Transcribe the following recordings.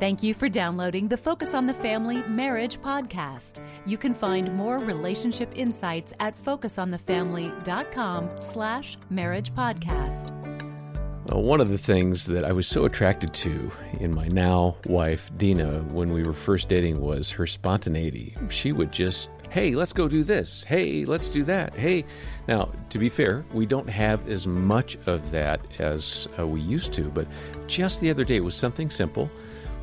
Thank you for downloading the Focus on the Family Marriage podcast. You can find more relationship insights at focusonthefamily.com slash marriage podcast. Well, one of the things that I was so attracted to in my now wife, Dena, when we were first dating was her spontaneity. She would just, hey, let's go do this. Hey, let's do that. Hey. Now, to be fair, we don't have as much of that as uh, we used to, but just the other day it was something simple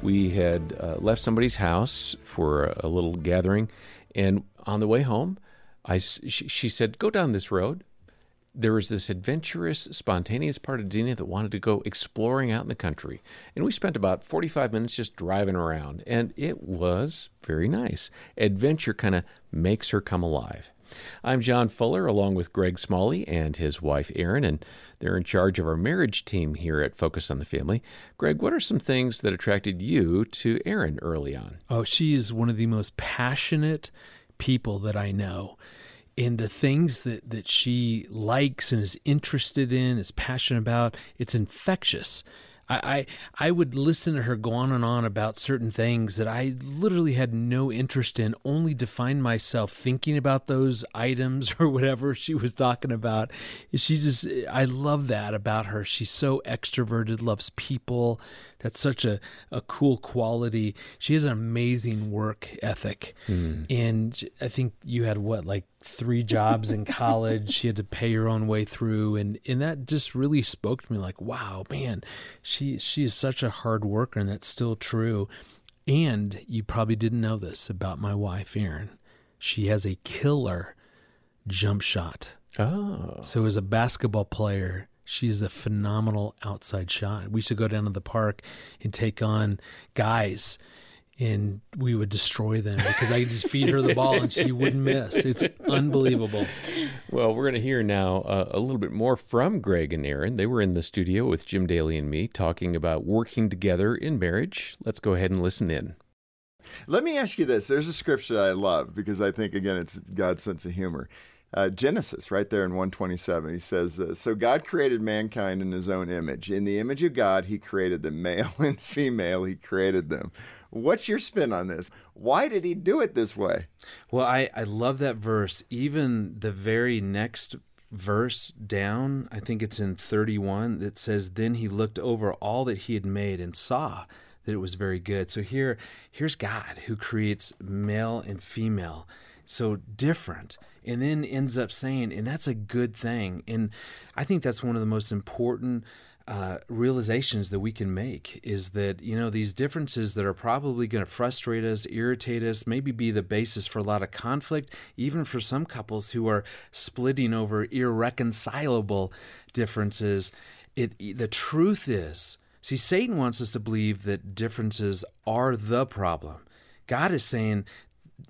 we had uh, left somebody's house for a, a, little gathering, and on the way home, I, she, she said, Go down this road. There was this adventurous, spontaneous part of Dena that wanted to go exploring out in the country. And we spent about 45 minutes just driving around, and it was very nice. Adventure kind of makes her come alive. I'm John Fuller, along with Greg Smalley and his wife Erin, and they're in charge of our marriage team here at Focus on the Family. Greg, what are some things that attracted you to Erin early on? Oh, she is one of the most passionate people that I know. And the things that, that she likes and is interested in, is passionate about, it's infectious. I, I, I would listen to her go on and on about certain things that I literally had no interest in, only to find myself thinking about those items or whatever she was talking about. She just, I love that about her. She's so extroverted, loves people. That's such a, a cool quality. She has an amazing work ethic. Mm. And I think you had what, like three jobs in college. she had to pay her own way through. And, and that just really spoke to me like, wow, man, she, she she is such a hard worker. And that's still true. And you probably didn't know this about my wife, Erin. She has a killer jump shot. Oh. So as a basketball player, She's a phenomenal outside shot. We used to go down to the park and take on guys and we would destroy them because I could just feed her the ball and she wouldn't miss. It's unbelievable. Well, we're going to hear now uh, a little bit more from Greg and Erin. They were in the studio with Jim Daly and me talking about working together in marriage. Let's go ahead and listen in. Let me ask you this. There's a scripture I love because I think, again, it's God's sense of humor uh, Genesis, right there in 127. He says, uh, So God created mankind in his own image. In the image of God, he created them, male and female, he created them. What's your spin on this? Why did he do it this way? Well, I, I love that verse. Even the very next verse down, I think it's in 31, that says, Then he looked over all that he had made and saw that it was very good. So here, here's God who creates male and female so different and then ends up saying and that's a good thing. And i think that's one of the most important uh, realizations that we can make is that you know these differences that are probably going to frustrate us irritate us maybe be the basis for a lot of conflict even for some couples who are splitting over irreconcilable differences. It the truth is see satan wants us to believe that differences are the problem. God is saying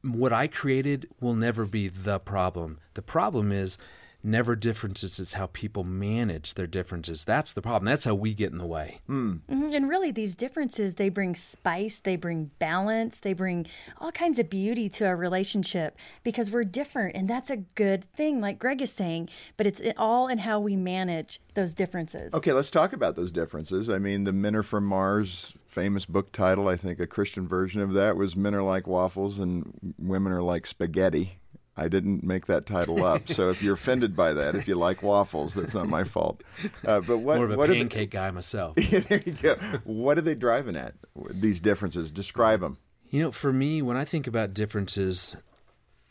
what I created will never be the problem. The problem is never differences. It's how people manage their differences. That's the problem. That's how we get in the way. Mm. Mm-hmm. And really, these differences, they bring spice, they bring balance, they bring all kinds of beauty to a relationship because we're different. And that's a good thing, like Greg is saying, but it's all in how we manage those differences. Okay, let's talk about those differences. I mean, the men are from Mars famous book title. I think a Christian version of that was Men Are Like Waffles and Women Are Like Spaghetti. I didn't make that title up. So if you're offended by that, if you like waffles, that's not my fault. Uh, but what, more of a what pancake they, guy myself. yeah, there you go. What are they driving at? These differences. Describe them. You know, for me, when I think about differences,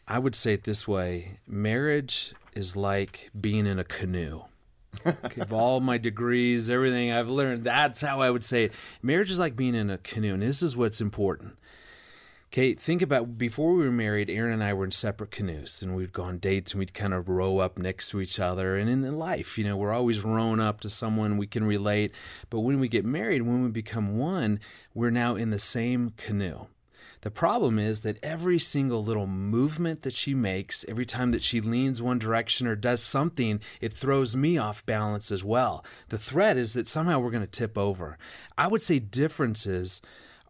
I would say it this way: marriage is like being in a canoe okay, of all my degrees, everything I've learned, that's how I would say it. Marriage is like being in a canoe, and this is what's important. Okay, think about before we were married, Erin and I were in separate canoes, and we'd go on dates and we'd kind of row up next to each other. And in life, you know, we're always rowing up to someone we can relate. But when we get married, when we become one, we're now in the same canoe. The problem is that every single little movement that she makes, every time that she leans one direction or does something, it throws me off balance as well. The threat is that somehow we're going to tip over. I would say differences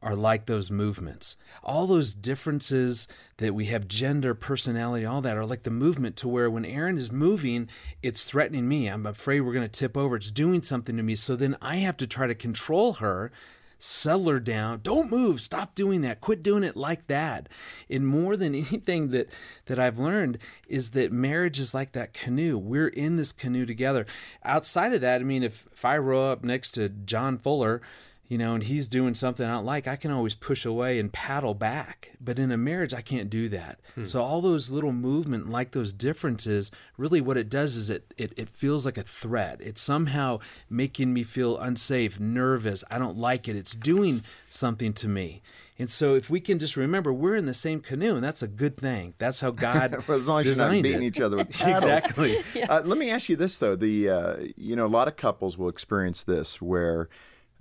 are like those movements. All those differences that we have gender, personality, all that are like the movement to where when Erin is moving, it's threatening me. I'm afraid we're going to tip over. It's doing something to me. So then I have to try to control her settle her down. Don't move. Stop doing that. Quit doing it like that. And more than anything that that I've learned is that marriage is like that canoe. We're in this canoe together. Outside of that, I mean, if if I row up next to John Fuller you know, and he's doing something I don't like, I can always push away and paddle back. But in a marriage, I can't do that. Hmm. So all those little movement, like those differences, really what it does is it, it it feels like a threat. It's somehow making me feel unsafe, nervous. I don't like it. It's doing something to me. And so if we can just remember we're in the same canoe, and that's a good thing. That's how God well, as long as you're not beating it. each other with exactly. yeah. uh, let me ask you this though: the uh, you know a lot of couples will experience this where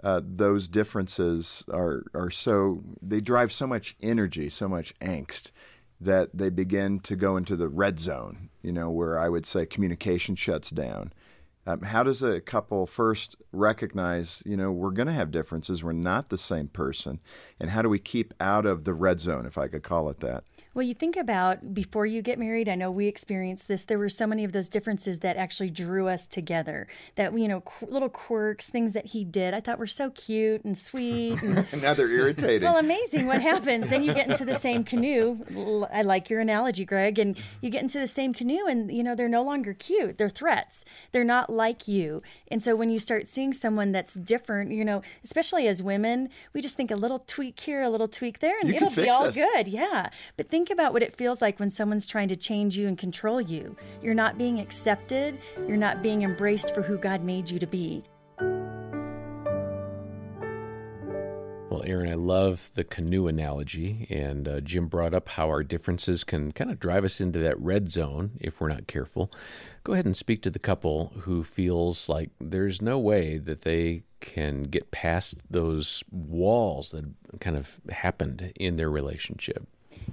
uh, those differences are are so they drive so much energy, so much angst that they begin to go into the red zone. You know, where I would say communication shuts down. Um, how does a couple first recognize, you know, we're going to have differences, we're not the same person, and how do we keep out of the red zone, if I could call it that? Well, you think about before you get married, I know we experienced this. There were so many of those differences that actually drew us together. That, you know, qu- little quirks, things that he did, I thought were so cute and sweet. And, now they're irritating. well, amazing what happens. then you get into the same canoe. I like your analogy, Greg. And you get into the same canoe, and, you know, they're no longer cute. They're threats. They're not like you. And so when you start seeing someone that's different, you know, especially as women, we just think a little tweak here, a little tweak there, and you it'll be all us. good. Yeah. But think think about what it feels like when someone's trying to change you and control you. You're not being accepted, you're not being embraced for who God made you to be. Well, Erin, I love the canoe analogy, and uh, Jim brought up how our differences can kind of drive us into that red zone if we're not careful. Go ahead and speak to the couple who feels like there's no way that they can get past those walls that kind of happened in their relationship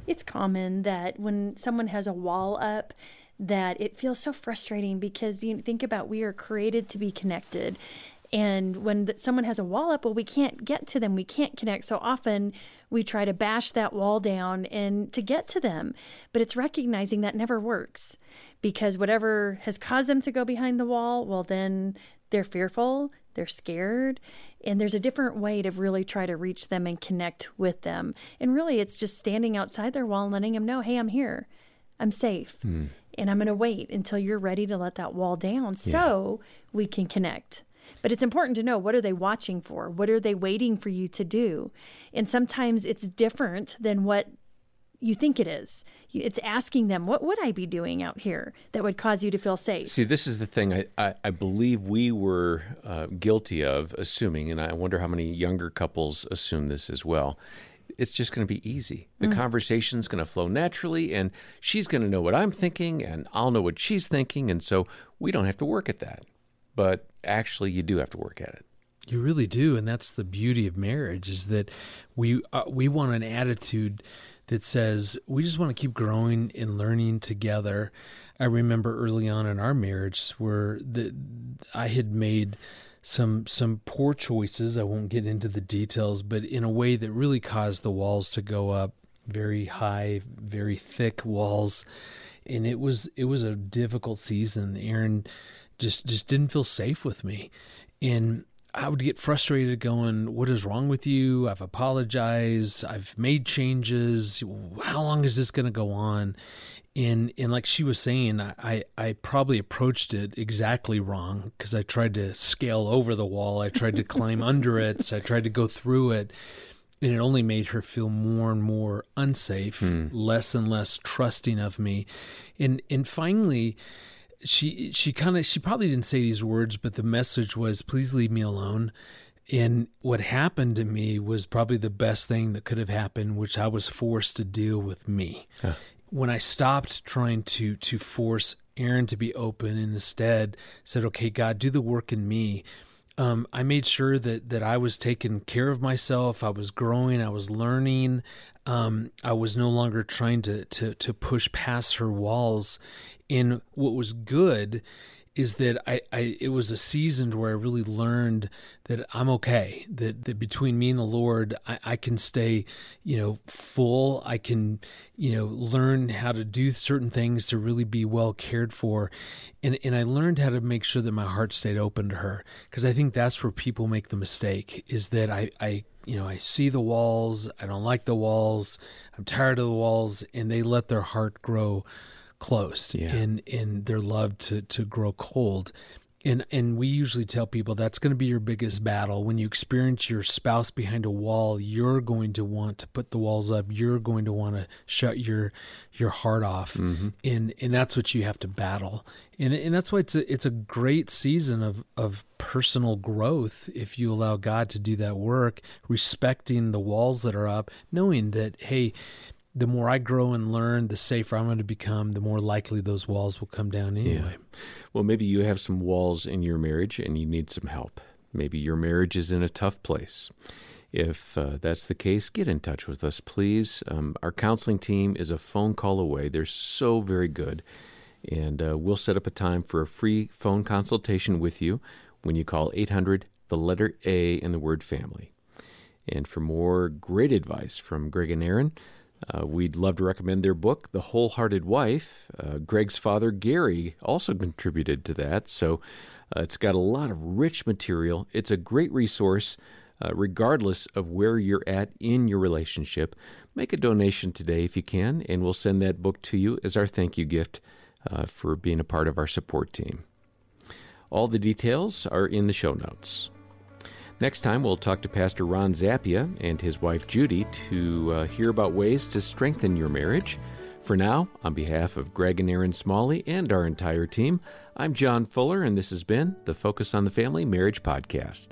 it's common that when someone has a wall up, that it feels so frustrating because you think about we are created to be connected. And when the, someone has a wall up, well, we can't get to them. We can't connect. So often we try to bash that wall down and to get to them. But it's recognizing that never works because whatever has caused them to go behind the wall, well, then they're fearful, they're scared, and there's a different way to really try to reach them and connect with them. And really, it's just standing outside their wall and letting them know, hey, I'm here. I'm safe. Mm. And I'm going to wait until you're ready to let that wall down so we can connect. But it's important to know what are they watching for? What are they waiting for you to do? And sometimes it's different than what you think it is. It's asking them, what would I be doing out here that would cause you to feel safe? See, this is the thing I, I, I believe we were uh, guilty of assuming, and I wonder how many younger couples assume this as well. It's just going to be easy. The mm. conversation's going to flow naturally, and she's going to know what I'm thinking, and I'll know what she's thinking, and so we don't have to work at that. But actually, you do have to work at it. You really do, and that's the beauty of marriage is that we uh, we want an attitude that says we just want to keep growing and learning together. I remember early on in our marriage where the I had made some some poor choices. I won't get into the details, but in a way that really caused the walls to go up very high, very thick walls, and it was it was a difficult season. Erin just just didn't feel safe with me, and I would get frustrated going, What is wrong with you? I've apologized. I've made changes. How long is this going to go on? And, and like she was saying, I, I probably approached it exactly wrong because I tried to scale over the wall. I tried to climb under it. So I tried to go through it. And it only made her feel more and more unsafe, hmm. less and less trusting of me. And, and finally, she she kind of she probably didn't say these words, but the message was, "Please leave me alone." And what happened to me was probably the best thing that could have happened, which I was forced to deal with me. Huh. When I stopped trying to to force Erin to be open and instead said, "Okay, God, do the work in me." Um, I made sure that that I was taking care of myself. I was growing. I was learning. Um, I was no longer trying to to to push past her walls, and what was good is that I, I it was a season where I really learned that I'm okay. That that between me and the Lord, I, I can stay, you know, full. I can, you know, learn how to do certain things to really be well cared for, and and I learned how to make sure that my heart stayed open to her because I think that's where people make the mistake is that I I you know I see the walls, I don't like the walls, I'm tired of the walls, and they let their heart grow closed Yeah. and and their love to to grow cold. And and we usually tell people that's going to be your biggest battle. When you experience your spouse behind a wall you're going to want to put the walls up. You're going to want to shut your your heart off. Mm-hmm. And and that's what you have to battle. And and that's why it's a it's a great season of of personal growth if you allow God to do that work respecting the walls that are up knowing that hey the more I grow and learn, the safer I'm going to become, the more likely those walls will come down anyway. Well, maybe you have some walls in your marriage and you need some help. Maybe your marriage is in a tough place. If uh, that's the case, get in touch with us, please. Um, our counseling team is a phone call away. They're so very good. And uh, we'll set up a time for a free phone consultation with you when you call 800, the letter A, and the word family. And for more great advice from Greg and Erin, uh, we'd love to recommend their book, The Wholehearted Wife. Uh, Greg's father, Gary, also contributed to that. So uh, it's got a lot of rich material. It's a great resource, uh, regardless of where you're at in your relationship. Make a donation today if you can, and we'll send that book to you as our thank you gift uh, for being a part of our support team. All the details are in the show notes. Next time, we'll talk to Pastor Ron Zappia and his wife Judy to uh, hear about ways to strengthen your marriage. For now, on behalf of Greg and Erin Smalley and our entire team, I'm John Fuller, and this has been the Focus on the Family Marriage Podcast.